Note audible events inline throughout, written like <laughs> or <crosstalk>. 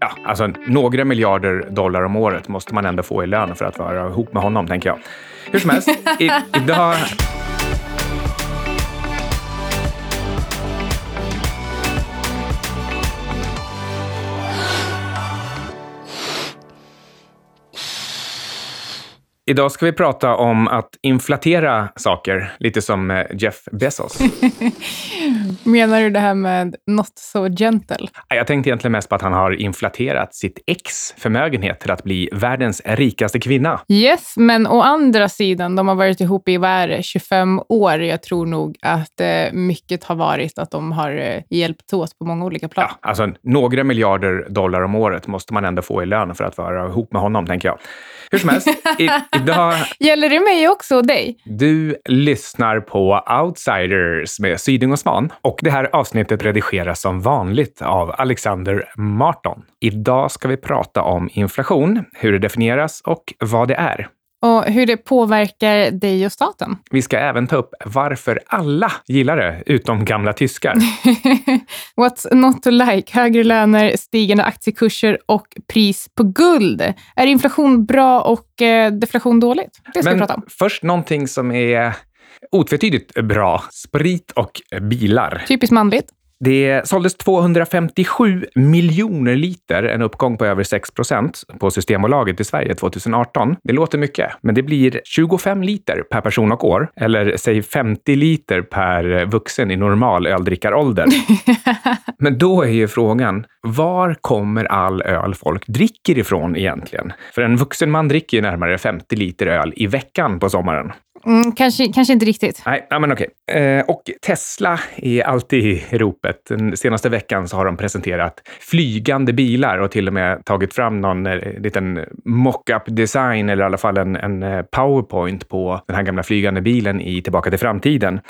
Ja, alltså några miljarder dollar om året måste man ändå få i lön för att vara ihop med honom, tänker jag. Hur som helst, i, idag... Idag ska vi prata om att inflatera saker, lite som eh, Jeff Bezos. <laughs> Menar du det här med not so gentle? Jag tänkte egentligen mest på att han har inflaterat sitt ex förmögenhet till att bli världens rikaste kvinna. Yes, men å andra sidan, de har varit ihop i, vad är det, 25 år. Jag tror nog att eh, mycket har varit att de har eh, hjälpts åt på många olika plan. Ja, alltså några miljarder dollar om året måste man ändå få i lön för att vara ihop med honom, tänker jag. Hur som helst, i, idag... <laughs> Gäller det mig också och dig? Du lyssnar på Outsiders med Syding och Svan och det här avsnittet redigeras som vanligt av Alexander Marton. Idag ska vi prata om inflation, hur det definieras och vad det är. Och hur det påverkar dig och staten. <laughs> Vi ska även ta upp varför alla gillar det, utom gamla tyskar. <laughs> What's not to like? Högre löner, stigande aktiekurser och pris på guld. Är inflation bra och eh, deflation dåligt? Det ska Men vi prata om. först någonting som är otvetydigt bra. Sprit och bilar. Typiskt manligt. Det såldes 257 miljoner liter, en uppgång på över 6 procent på Systembolaget i Sverige 2018. Det låter mycket, men det blir 25 liter per person och år, eller säg 50 liter per vuxen i normal öldrickarålder. <laughs> men då är ju frågan, var kommer all öl folk dricker ifrån egentligen? För en vuxen man dricker ju närmare 50 liter öl i veckan på sommaren. Mm, kanske, kanske inte riktigt. Nej, men okej. Okay. och Tesla är alltid i ropet. Den senaste veckan så har de presenterat flygande bilar och till och med tagit fram någon eh, liten mock-up design eller i alla fall en, en eh, powerpoint på den här gamla flygande bilen i Tillbaka till framtiden.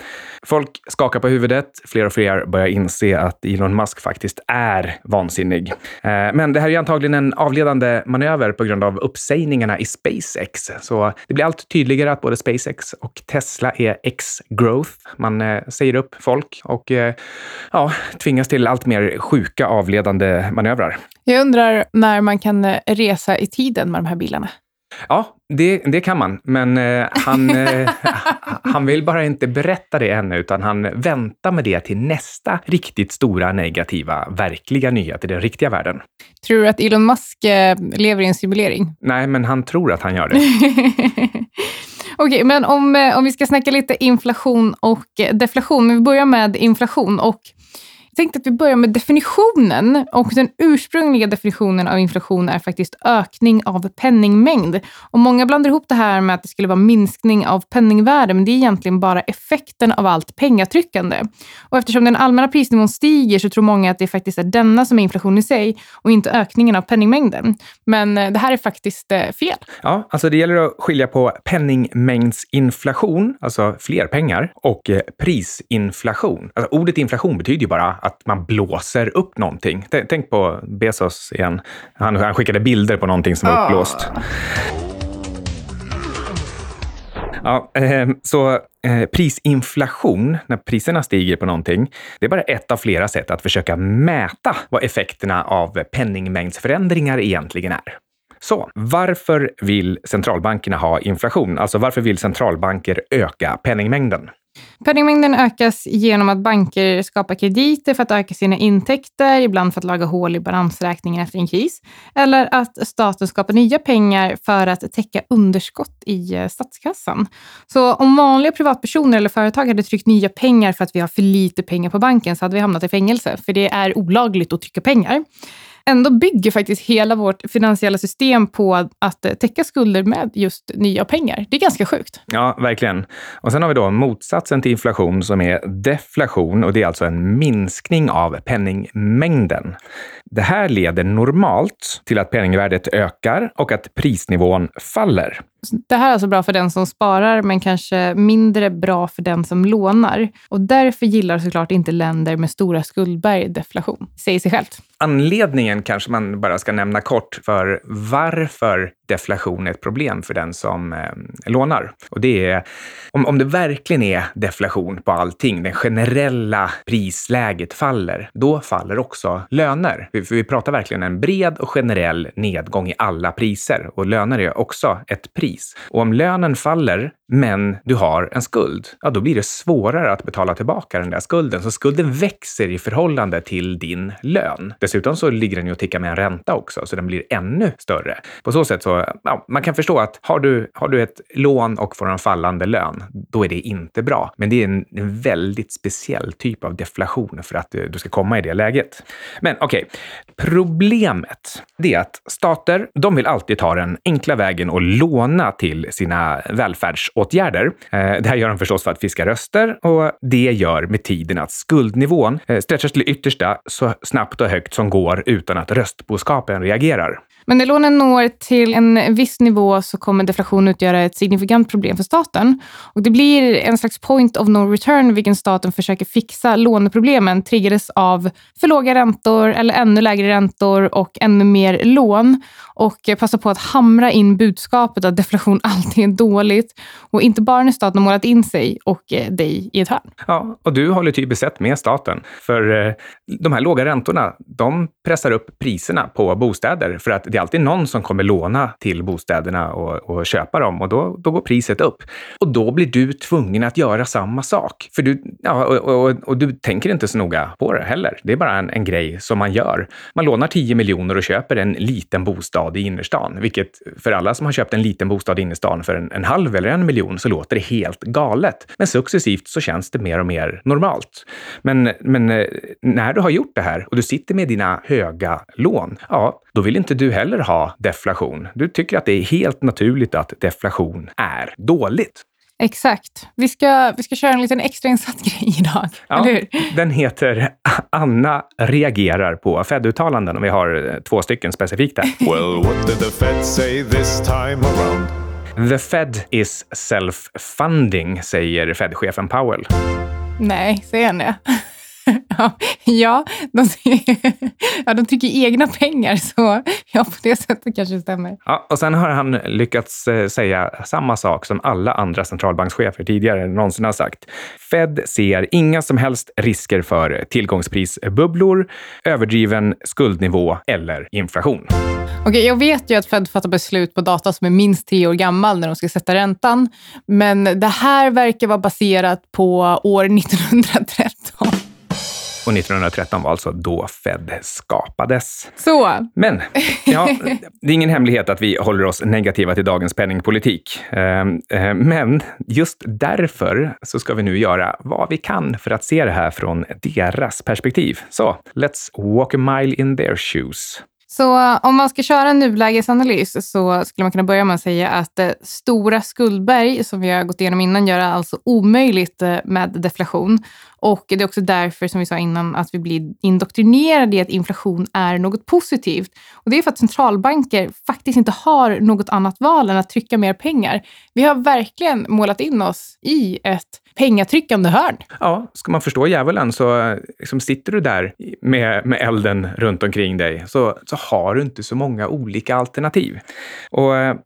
Folk skakar på huvudet. Fler och fler börjar inse att Elon Musk faktiskt är vansinnig. Men det här är antagligen en avledande manöver på grund av uppsägningarna i SpaceX. Så det blir allt tydligare att både SpaceX och Tesla är X-growth. Man eh, säger upp folk och eh, ja, tvingas till allt mer sjuka avledande manövrar. Jag undrar när man kan eh, resa i tiden med de här bilarna. Ja, det, det kan man, men eh, han, eh, <laughs> han vill bara inte berätta det ännu, utan han väntar med det till nästa riktigt stora negativa, verkliga nyhet i den riktiga världen. Tror du att Elon Musk lever i en simulering? Nej, men han tror att han gör det. <laughs> Okej, men om, eh, om vi ska snacka lite inflation och eh, deflation. Men vi börjar med inflation. och tänkte att vi börjar med definitionen. Och Den ursprungliga definitionen av inflation är faktiskt ökning av penningmängd. Och Många blandar ihop det här med att det skulle vara minskning av penningvärde, men det är egentligen bara effekten av allt pengatryckande. Och Eftersom den allmänna prisnivån stiger så tror många att det faktiskt är denna som är inflation i sig och inte ökningen av penningmängden. Men eh, det här är faktiskt eh, fel. Ja, alltså det gäller att skilja på penningmängdsinflation, alltså fler pengar, och eh, prisinflation. Alltså ordet inflation betyder ju bara att man blåser upp någonting. T- Tänk på Bezos igen. Han, han skickade bilder på någonting som var uppblåst. Ja, eh, så eh, prisinflation, när priserna stiger på någonting, det är bara ett av flera sätt att försöka mäta vad effekterna av penningmängdsförändringar egentligen är. Så varför vill centralbankerna ha inflation? Alltså varför vill centralbanker öka penningmängden? Penningmängden ökas genom att banker skapar krediter för att öka sina intäkter, ibland för att laga hål i balansräkningen efter en kris, eller att staten skapar nya pengar för att täcka underskott i eh, statskassan. Så om vanliga privatpersoner eller företag hade tryckt nya pengar för att vi har för lite pengar på banken så hade vi hamnat i fängelse, för det är olagligt att trycka pengar. Ändå bygger faktiskt hela vårt finansiella system på att täcka skulder med just nya pengar. Det är ganska sjukt. Ja, verkligen. Och sen har vi då motsatsen till inflation som är deflation och det är alltså en minskning av penningmängden. Det här leder normalt till att penningvärdet ökar och att prisnivån faller. Det här är alltså bra för den som sparar, men kanske mindre bra för den som lånar. Och därför gillar såklart inte länder med stora skuldberg deflation. Säger sig självt. Anledningen kanske man bara ska nämna kort för varför deflation är ett problem för den som eh, lånar. Och det är om, om det verkligen är deflation på allting, det generella prisläget faller, då faller också löner. För vi pratar verkligen en bred och generell nedgång i alla priser och löner är också ett pris. Och om lönen faller, men du har en skuld, ja, då blir det svårare att betala tillbaka den där skulden. Så skulden växer i förhållande till din lön. Dessutom så ligger den ju och tickar med en ränta också, så den blir ännu större. På så sätt så, ja, man kan förstå att har du, har du ett lån och får en fallande lön, då är det inte bra. Men det är en, en väldigt speciell typ av deflation för att du, du ska komma i det läget. Men okej, okay. problemet det är att stater, de vill alltid ta den enkla vägen och låna till sina välfärdsåtgärder. Eh, det här gör de förstås för att fiska röster och det gör med tiden att skuldnivån eh, stretchas till det yttersta så snabbt och högt som går utan att röstboskapen reagerar. Men när lånen når till en viss nivå så kommer deflation utgöra ett signifikant problem för staten. Och det blir en slags point of no return vilken staten försöker fixa låneproblemen triggades av för låga räntor eller ännu lägre räntor och ännu mer lån och passa på att hamra in budskapet att deflation <laughs> alltid är dåligt. Och inte bara när staten har målat in sig och eh, dig i ett hörn. Ja, och du håller typiskt sett med staten. För eh, de här låga räntorna, de pressar upp priserna på bostäder för att det är alltid någon som kommer låna till bostäderna och, och köpa dem och då, då går priset upp. Och då blir du tvungen att göra samma sak. För du, ja, och, och, och du tänker inte så noga på det heller. Det är bara en, en grej som man gör. Man lånar 10 miljoner och köper en liten bostad i innerstan, vilket för alla som har köpt en liten bostad i innerstan för en, en halv eller en miljon så låter det helt galet. Men successivt så känns det mer och mer normalt. Men, men eh, när du har gjort det här och du sitter med dina höga lån, ja, då vill inte du heller ha deflation. Du tycker att det är helt naturligt att deflation är dåligt. Exakt. Vi ska, vi ska köra en liten extrainsatt <laughs> grej idag, ja, eller hur? Den heter Anna reagerar på Fed-uttalanden och vi har eh, två stycken specifikt där. <laughs> well, what did the Fed say this time around? The Fed is self-funding, säger Fed-chefen Powell. Nej, säger han det? <laughs> <laughs> ja, de, <laughs> ja, de tycker egna pengar, så <laughs> ja, på det sättet kanske det stämmer. Ja, och sen har han lyckats eh, säga samma sak som alla andra centralbankschefer tidigare någonsin har sagt. Fed ser inga som helst risker för tillgångsprisbubblor, överdriven skuldnivå eller inflation. Okej, jag vet ju att Fed fattar beslut på data som är minst tre år gammal när de ska sätta räntan. Men det här verkar vara baserat på år 1913. Och 1913 var alltså då Fed skapades. Så. Men ja, <laughs> det är ingen hemlighet att vi håller oss negativa till dagens penningpolitik. Ehm, eh, men just därför så ska vi nu göra vad vi kan för att se det här från deras perspektiv. Så, let's walk a mile in their shoes. Så om man ska köra en nulägesanalys så skulle man kunna börja med att säga att eh, stora skuldberg, som vi har gått igenom innan, gör det alltså omöjligt eh, med deflation. Och det är också därför, som vi sa innan, att vi blir indoktrinerade i att inflation är något positivt. Och det är för att centralbanker faktiskt inte har något annat val än att trycka mer pengar. Vi har verkligen målat in oss i ett pengatryckande hörn. Ja, ska man förstå djävulen så liksom sitter du där med, med elden runt omkring dig så, så har du inte så många olika alternativ. Och eh,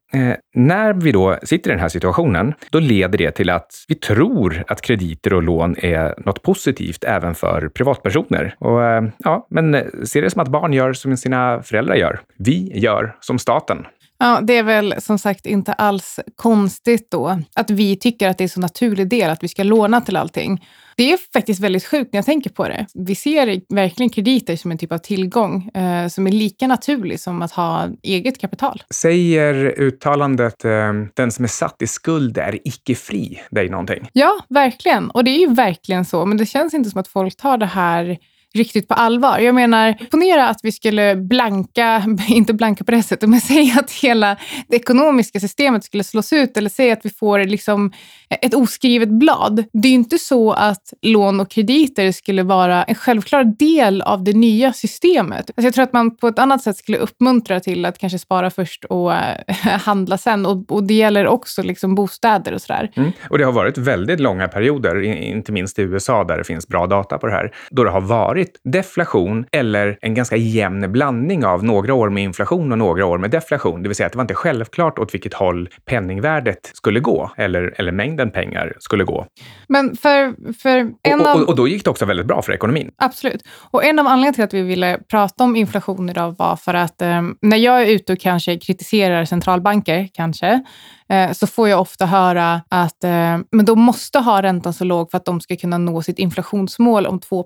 när vi då sitter i den här situationen, då leder det till att vi tror att krediter och lån är något positivt även för privatpersoner. Och, eh, ja, men se det som att barn gör som sina föräldrar gör. Vi gör som staten. Ja, det är väl som sagt inte alls konstigt då att vi tycker att det är så naturlig del att vi ska låna till allting. Det är faktiskt väldigt sjukt när jag tänker på det. Vi ser verkligen krediter som en typ av tillgång eh, som är lika naturlig som att ha eget kapital. Säger uttalandet eh, “den som är satt i skuld är icke fri” dig någonting? Ja, verkligen. Och det är ju verkligen så. Men det känns inte som att folk tar det här riktigt på allvar. Jag menar, ponera att vi skulle blanka, <laughs> inte blanka på det sättet, men <laughs> säga att hela det ekonomiska systemet skulle slås ut eller säga att vi får liksom ett oskrivet blad. Det är ju inte så att lån och krediter skulle vara en självklar del av det nya systemet. Alltså jag tror att man på ett annat sätt skulle uppmuntra till att kanske spara först och eh, <laughs> handla sen. Och, och, det gäller också liksom bostäder och sådär. Mm. Och det har varit väldigt långa perioder, inte minst i USA där det finns bra data på det här, då det har varit deflation eller en ganska jämn blandning av några år med inflation och några år med deflation. Det vill säga att det var inte självklart åt vilket håll penningvärdet skulle gå eller, eller mängden pengar skulle gå. Men för, för en och, och, och då gick det också väldigt bra för ekonomin. Absolut. Och en av anledningarna till att vi ville prata om inflation idag var för att eh, när jag är ute och kanske kritiserar centralbanker, kanske, Eh, så får jag ofta höra att eh, men de måste ha räntan så låg för att de ska kunna nå sitt inflationsmål om 2%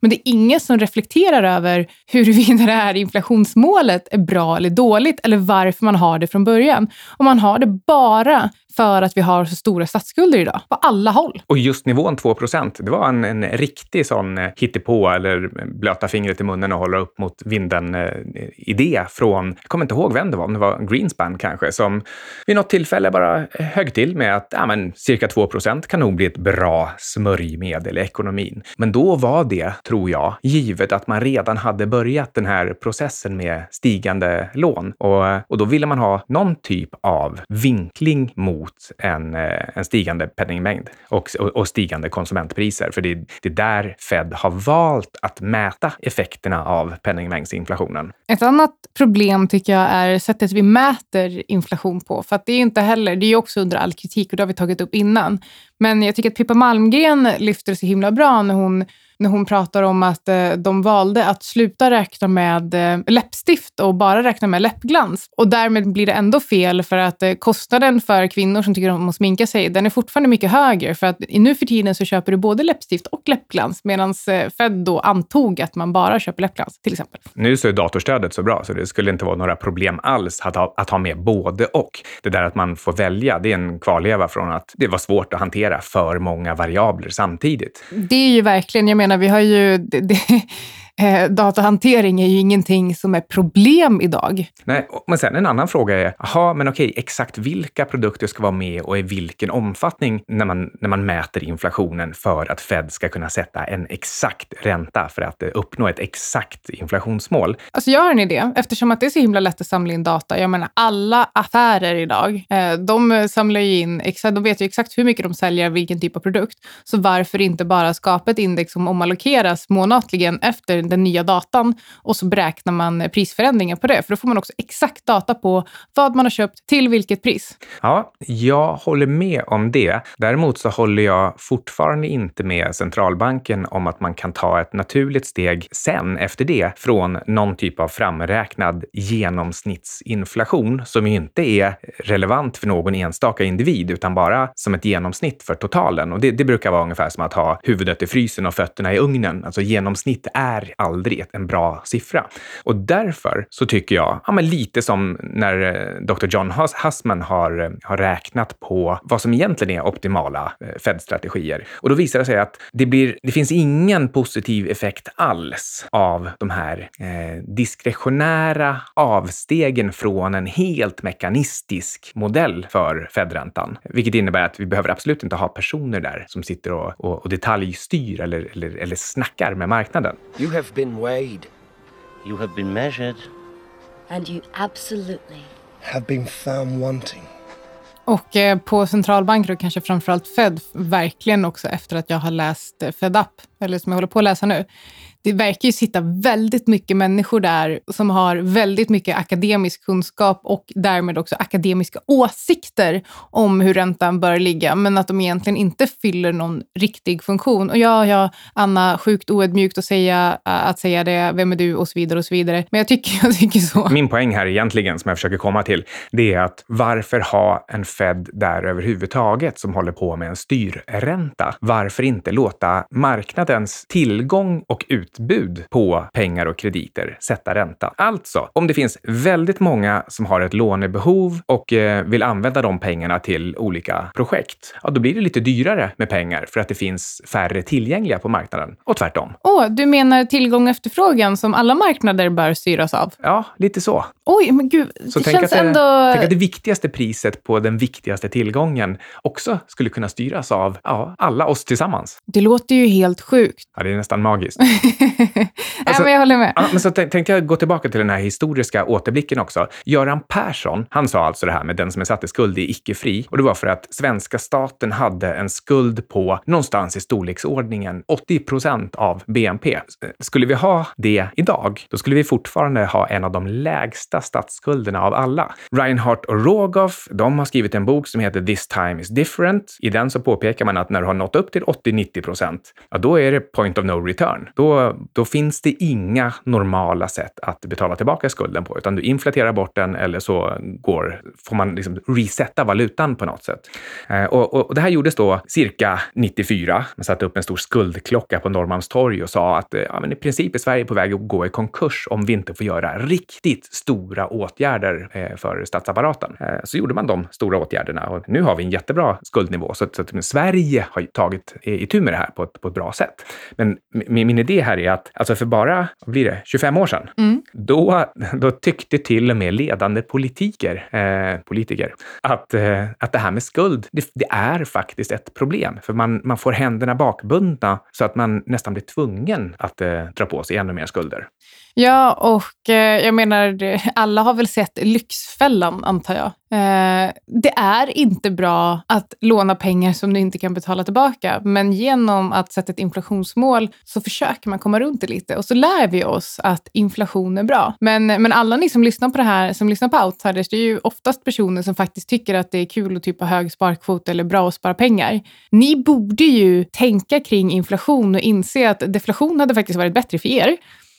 Men det är ingen som reflekterar över huruvida <laughs> det här inflationsmålet är bra eller dåligt eller varför man har det från början. Och man har det bara för att vi har så stora statsskulder idag, på alla håll. Och just nivån 2% det var en, en riktig sån eh, hittepå eller eh, blöta fingret i munnen och hålla upp mot vinden-idé från, jag kommer inte ihåg vem det var, om det var Greenspan kanske, som vid något tillfälle bara högg till med att ja, men, cirka 2% kan nog bli ett bra smörjmedel i ekonomin. Men då var det, tror jag, givet att man redan hade börjat den här processen med stigande lån. Och, och då ville man ha någon typ av vinkling mot en, eh, en stigande penningmängd och, och, och stigande konsumentpriser. För det, det är där Fed har valt att mäta effekterna av penningmängdsinflationen. Ett annat problem tycker jag är sättet vi mäter inflation på. För att det är inte heller, det är också under all kritik och det har vi tagit upp innan. Men jag tycker att Pippa Malmgren lyfter så himla bra när hon när hon pratar om att eh, de valde att sluta räkna med eh, läppstift och bara räkna med läppglans. Och därmed blir det ändå fel för att eh, kostnaden för kvinnor som tycker om att sminka sig, den är fortfarande mycket högre. För att nu för tiden så köper du både läppstift och läppglans medan Fed då antog att man bara köper läppglans till exempel. Nu så är datorstödet så bra så det skulle inte vara några problem alls att ha, att ha med både och. Det där att man får välja, det är en kvarleva från att det var svårt att hantera för många variabler samtidigt. Det är ju verkligen, jag menar menar, vi har ju... Det, det, eh, datahantering är ju ingenting som är problem idag. Nej, men sen en annan fråga är, aha, men okej, exakt vilka produkter ska vara med och i vilken omfattning när man, när man mäter inflationen för att Fed ska kunna sätta en exakt ränta för att uppnå ett exakt inflationsmål? Alltså jag har en idé, eftersom att det är så himla lätt att samla in data. Jag menar, alla affärer idag, eh, de samlar ju in, de vet ju exakt hur mycket de säljer, vilken typ av produkt. Så varför inte bara skapa ett index som omallokeras månatligen efter den nya datan och så beräknar man prisförändringar på det. För då får man också exakt data på vad man har köpt till vilket pris. Ja, jag håller med om det. Däremot så håller jag fortfarande inte med centralbanken om att man kan ta ett naturligt steg sen efter det från någon typ av framräknad genomsnittsinflation som ju inte är relevant för någon enstaka individ utan bara som ett genomsnitt för totalen. Och det, det brukar vara ungefär som att ha huvudet i frysen och fötterna i ugnen. Alltså genomsnitt är aldrig en bra siffra. Och därför så tycker jag, ja, men lite som när eh, Dr. John Hussman har, eh, har räknat på vad som egentligen är optimala eh, Fed-strategier. Och då visar det sig att det, blir, det finns ingen positiv effekt alls av de här eh, diskretionära avstegen från en helt mekanistisk modell för Fed-räntan. Vilket innebär att vi behöver absolut inte ha personer där som sitter och, och, och detaljstyr eller, eller, eller snackar med marknaden. You have been weighed. You have been measured. And you absolutely have been found wanting. Och eh, på centralbanker och kanske framförallt Fed, verkligen också efter att jag har läst eh, Fed Up, eller som jag håller på att läsa nu, det verkar ju sitta väldigt mycket människor där som har väldigt mycket akademisk kunskap och därmed också akademiska åsikter om hur räntan bör ligga, men att de egentligen inte fyller någon riktig funktion. Och ja, ja, Anna, sjukt oödmjukt att säga, att säga det, vem är du och så vidare och så vidare. Men jag tycker, <laughs> jag tycker så. Min poäng här egentligen, som jag försöker komma till, det är att varför ha en Fed där överhuvudtaget som håller på med en styrränta? Varför inte låta marknadens tillgång och ut utbud på pengar och krediter sätta ränta. Alltså, om det finns väldigt många som har ett lånebehov och eh, vill använda de pengarna till olika projekt, ja, då blir det lite dyrare med pengar för att det finns färre tillgängliga på marknaden och tvärtom. Åh, du menar tillgång och efterfrågan som alla marknader bör styras av? Ja, lite så. Oj, men gud, Så det tänk känns att, det, ändå... tänk att det viktigaste priset på den viktigaste tillgången också skulle kunna styras av ja, alla oss tillsammans. Det låter ju helt sjukt. Ja, det är nästan magiskt. <laughs> <laughs> Nej, Alltså- men jag håller med. Ja, men så tänk- tänkte jag gå tillbaka till den här historiska återblicken också. Göran Persson, han sa alltså det här med den som är satt i skuld är icke fri. Och det var för att svenska staten hade en skuld på någonstans i storleksordningen 80 procent av BNP. Skulle vi ha det idag, då skulle vi fortfarande ha en av de lägsta statsskulderna av alla. Reinhardt och Rogoff, de har skrivit en bok som heter This time is different. I den så påpekar man att när du har nått upp till 80-90 procent, ja, då är det point of no return. Då, då finns det inga normala sätt att betala tillbaka skulden på, utan du inflaterar bort den eller så går, får man liksom resetta valutan på något sätt. Eh, och, och, och det här gjordes då cirka 94. Man satte upp en stor skuldklocka på Norrmalmstorg och sa att eh, ja, men i princip är Sverige på väg att gå i konkurs om vi inte får göra riktigt stora åtgärder eh, för statsapparaten. Så gjorde man de stora åtgärderna och nu har vi en jättebra skuldnivå. Så, att- så att men Sverige har tagit itu med det här på ett, på ett bra sätt. Men min, min idé här är att alltså för bara, vad blir det, 25 år sedan, Mm. då, då tyckte till och med ledande politiker, eh, politiker att, eh, att det här med skuld, det, det är faktiskt ett problem. För man, man får händerna bakbundna så att man nästan blir tvungen att eh, dra på sig ännu mer skulder. Ja, och eh, jag menar, alla har väl sett Lyxfällan, antar jag. Eh, det är inte bra att låna pengar som du inte kan betala tillbaka, men genom att sätta ett inflationsmål så försöker man komma runt det lite och så lär vi oss att inflation är bra. Men, men alla ni som lyssnar på det här, som lyssnar på Outsiders, det är ju oftast personer som faktiskt tycker att det är kul att typ ha hög sparkvot eller bra att spara pengar. Ni borde ju tänka kring inflation och inse att deflation hade faktiskt varit bättre för er.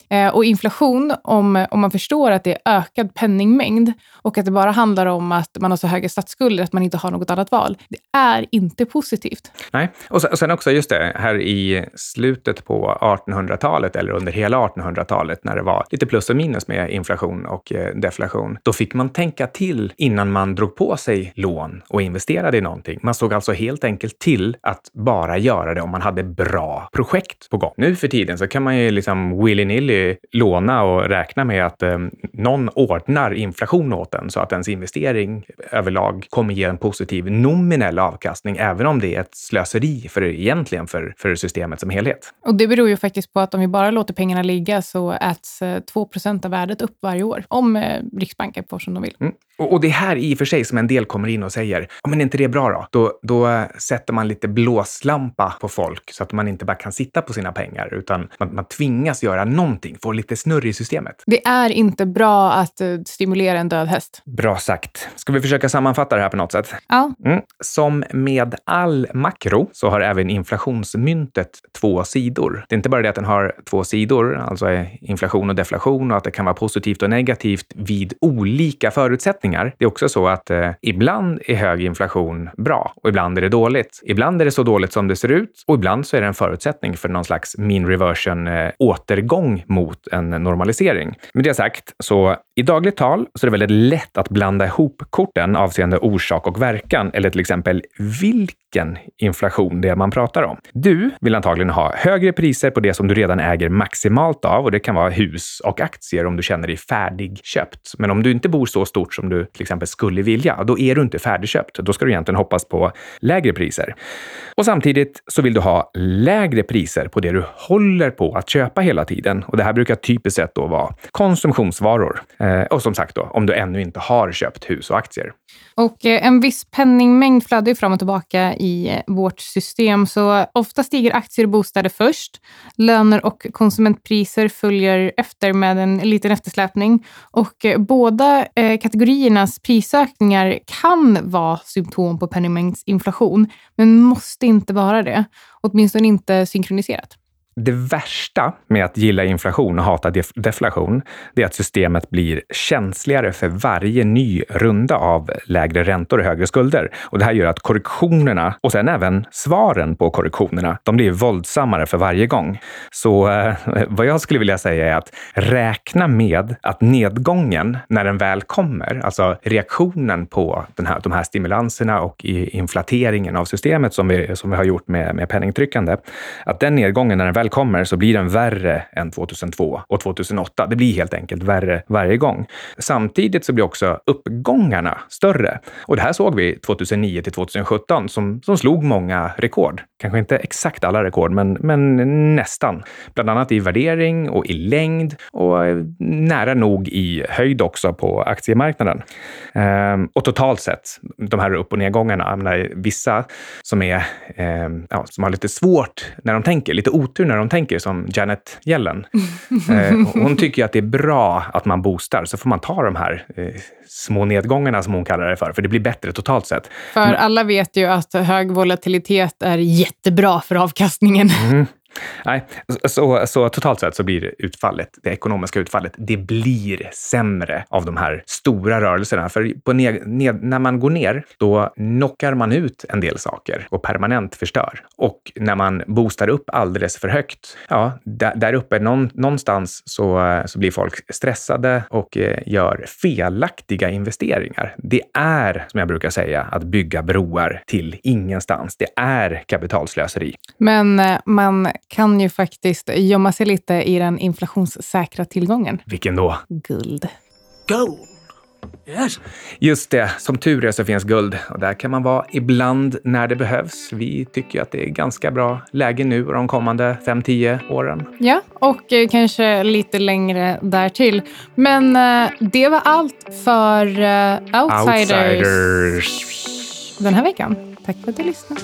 Eh, Och inflation, om, om man förstår att det är ökad penningmängd och att det bara handlar om att man har så höga statsskulder att man inte har något annat val. Det är inte positivt. Nej, och sen, och sen också just det, här i slutet på 1800-talet eller under hela 1800-talet när det var lite plus och minus med inflation och eh, deflation, då fick man tänka till innan man drog på sig lån och investerade i någonting. Man såg alltså helt enkelt till att bara göra det om man hade bra projekt på gång. Nu för tiden så kan man ju liksom willy-nilly låna och räkna med att eh, någon ordnar inflation åt en så att ens investering överlag kommer ge en positiv nominell avkastning, även om det är ett slöseri för egentligen för, för systemet som helhet. Och det beror ju faktiskt på att om vi bara låter pengarna ligga så äts eh, 2% av värdet upp varje år. Om eh, Riksbanken får som de vill. Mm. Och, och det är här i och för sig som en del kommer in och säger, ja men är inte det bra då? Då, då eh, sätter man lite blåslampa på folk så att man inte bara kan sitta på sina pengar, utan man, man tvingas göra någonting, få lite snurr i systemet. Det är inte bra att eh, stimulera en död häst. Bra sagt. Ska vi försöka sammanfatta det här på något sätt? Ja, Mm. Som med all makro så har även inflationsmyntet två sidor. Det är inte bara det att den har två sidor, alltså inflation och deflation och att det kan vara positivt och negativt vid olika förutsättningar. Det är också så att eh, ibland är hög inflation bra och ibland är det dåligt. Ibland är det så dåligt som det ser ut och ibland så är det en förutsättning för någon slags mean reversion eh, återgång mot en normalisering. Med det sagt, så i dagligt tal så är det väldigt lätt att blanda ihop korten avseende orsak och verkan eller till exempel vilken inflation det är man pratar om. Du vill antagligen ha högre priser på det som du redan äger maximalt av och det kan vara hus och aktier om du känner dig färdigköpt. Men om du inte bor så stort som du till exempel skulle vilja, då är du inte färdigköpt. Då ska du egentligen hoppas på lägre priser. Och samtidigt så vill du ha lägre priser på det du håller på att köpa hela tiden. Och det här brukar typiskt sett då vara konsumtionsvaror. Eh, och som sagt då, om du ännu inte har köpt hus och aktier. Och eh, en viss penningmängd flödar ju fram och tillbaka i eh, vårt system. Så ofta stiger aktier och bostäder först. Löner och konsumentpriser följer efter med en liten eftersläpning. Och eh, båda kategoriernas prisökningar kan vara symptom på penningmängdsinflation, men måste inte vara det. Åtminstone inte synkroniserat det värsta med att gilla inflation och hata def deflation, det är att systemet blir känsligare för varje ny runda av lägre räntor och högre skulder. Och det här gör att korrektionerna och sen även svaren på korrektionerna, de blir våldsammare för varje gång. Så eh, vad jag skulle vilja säga är att räkna med att nedgången, när den väl kommer, alltså reaktionen på den här, de här stimulanserna och inflateringen av systemet som vi, som vi har gjort med, med penningtryckande, att den nedgången, när den väl kommer, så blir den värre än 2002 och 2008. Det blir helt enkelt värre varje gång. Samtidigt så blir också uppgångarna större. Och det här såg vi 2009 till 2017 som, som slog många rekord. Kanske inte exakt alla rekord, men, men nästan. Bland annat i värdering och i längd och eh, nära nog i höjd också på aktiemarknaden. Ehm, och totalt sett, de här upp och nedgångarna, menar, vissa som, är, eh, ja, som har lite svårt när de tänker, lite otur när de tänker, som Janet Yellen. <laughs> eh, hon tycker att det är bra att man boostar, så får man ta de här eh, små nedgångarna som hon kallar det för, för det blir bättre totalt sett. För Men, alla vet ju att hög volatilitet är jättebra för avkastningen. Mm. Nej, så, så, totalt sett så blir utfallet, det ekonomiska utfallet, det blir sämre av de här stora rörelserna. För på ned, ned, när man går ner, då knockar man ut en del saker och permanent förstör. Och när man boostar upp alldeles för högt, ja, där, där uppe någon, någonstans så, så blir folk stressade och eh, gör felaktiga investeringar. Det är, som jag brukar säga, att bygga broar till ingenstans. Det är kapitalslöseri. Men eh, man kan ju faktiskt gömma sig lite i den inflationssäkra tillgången. Vilken då? Guld. Gold? Yes. Just det, som tur är så finns guld och där kan man vara ibland när det behövs. Vi tycker att det är ganska bra läge nu och de kommande 5-10 åren. Ja, och eh, kanske lite längre därtill. Men eh, det var allt för eh, Outsiders. Outsiders den här veckan. Tack för att du lyssnade.